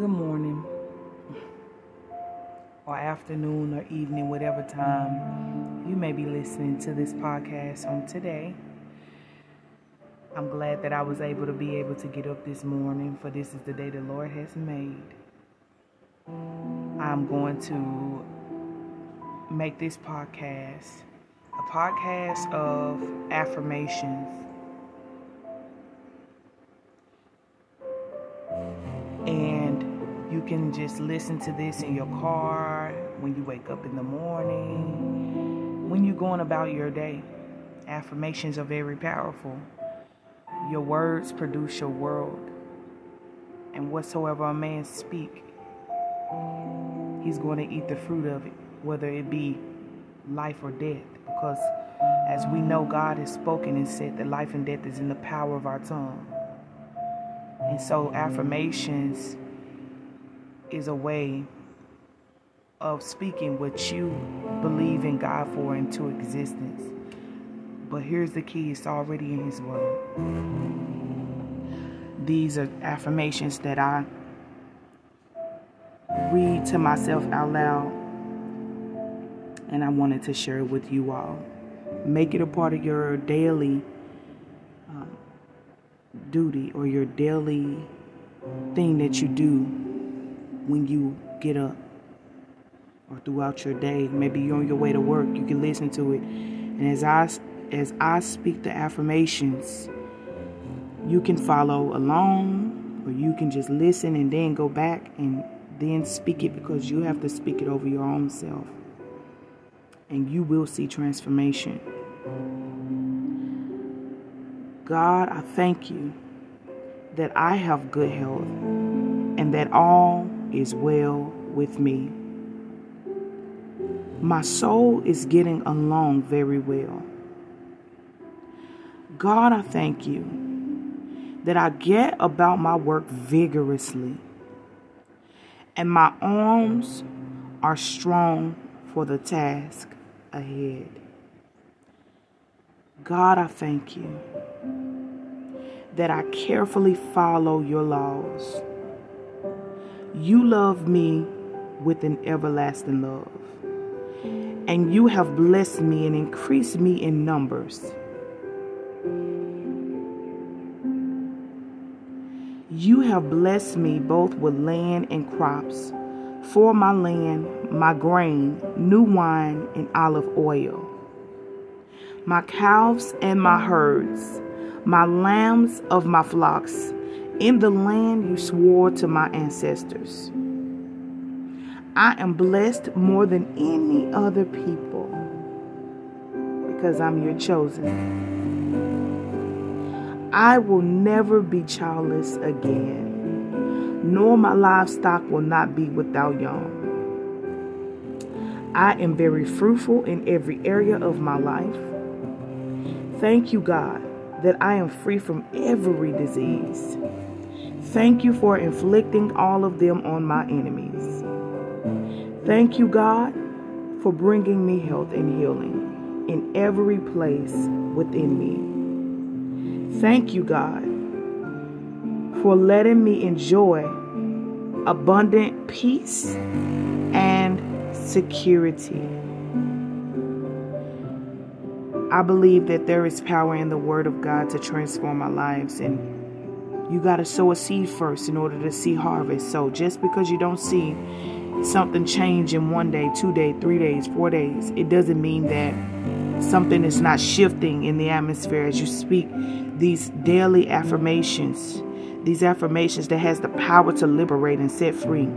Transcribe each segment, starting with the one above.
Good morning, or afternoon, or evening, whatever time you may be listening to this podcast on today. I'm glad that I was able to be able to get up this morning, for this is the day the Lord has made. I'm going to make this podcast a podcast of affirmations. You can just listen to this in your car, when you wake up in the morning, when you're going about your day. Affirmations are very powerful. Your words produce your world. And whatsoever a man speak, he's going to eat the fruit of it, whether it be life or death. Because as we know, God has spoken and said that life and death is in the power of our tongue. And so, affirmations is a way of speaking what you believe in God for into existence. But here's the key it's already in His Word. These are affirmations that I read to myself out loud, and I wanted to share it with you all. Make it a part of your daily uh, duty or your daily thing that you do when you get up or throughout your day. Maybe you're on your way to work, you can listen to it. And as I as I speak the affirmations, you can follow along or you can just listen and then go back and then speak it because you have to speak it over your own self. And you will see transformation. God, I thank you that I have good health and that all is well with me. My soul is getting along very well. God, I thank you that I get about my work vigorously and my arms are strong for the task ahead. God, I thank you that I carefully follow your laws. You love me with an everlasting love, and you have blessed me and increased me in numbers. You have blessed me both with land and crops, for my land, my grain, new wine, and olive oil, my calves and my herds, my lambs of my flocks, in the land you swore to my ancestors. I am blessed more than any other people because I'm your chosen. I will never be childless again, nor my livestock will not be without young. I am very fruitful in every area of my life. Thank you, God, that I am free from every disease. Thank you for inflicting all of them on my enemies. Thank you, God, for bringing me health and healing in every place within me. Thank you, God, for letting me enjoy abundant peace and security. I believe that there is power in the Word of God to transform our lives, and you got to sow a seed first in order to see harvest. So just because you don't see something change in one day, two days, three days, four days, it doesn't mean that something is not shifting in the atmosphere as you speak these daily affirmations, these affirmations that has the power to liberate and set free.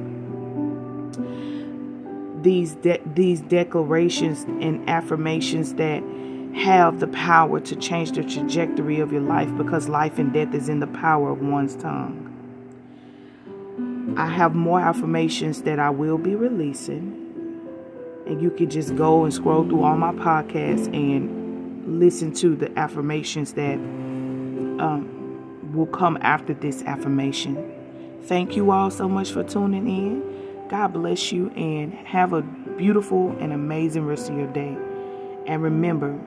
These de- these declarations and affirmations that have the power to change the trajectory of your life because life and death is in the power of one's tongue. I have more affirmations that I will be releasing. And you can just go and scroll through all my podcasts and listen to the affirmations that um, will come after this affirmation. Thank you all so much for tuning in. God bless you and have a beautiful and amazing rest of your day. And remember,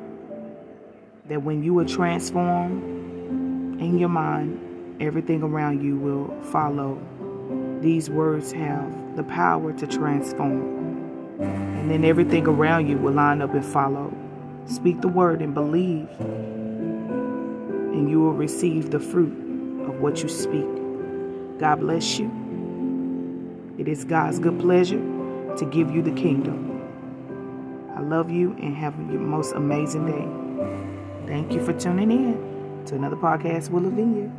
that when you are transformed in your mind, everything around you will follow these words have the power to transform. And then everything around you will line up and follow. Speak the word and believe, and you will receive the fruit of what you speak. God bless you. It is God's good pleasure to give you the kingdom. I love you and have your most amazing day. Thank you for tuning in to another podcast, Willow Vineyard.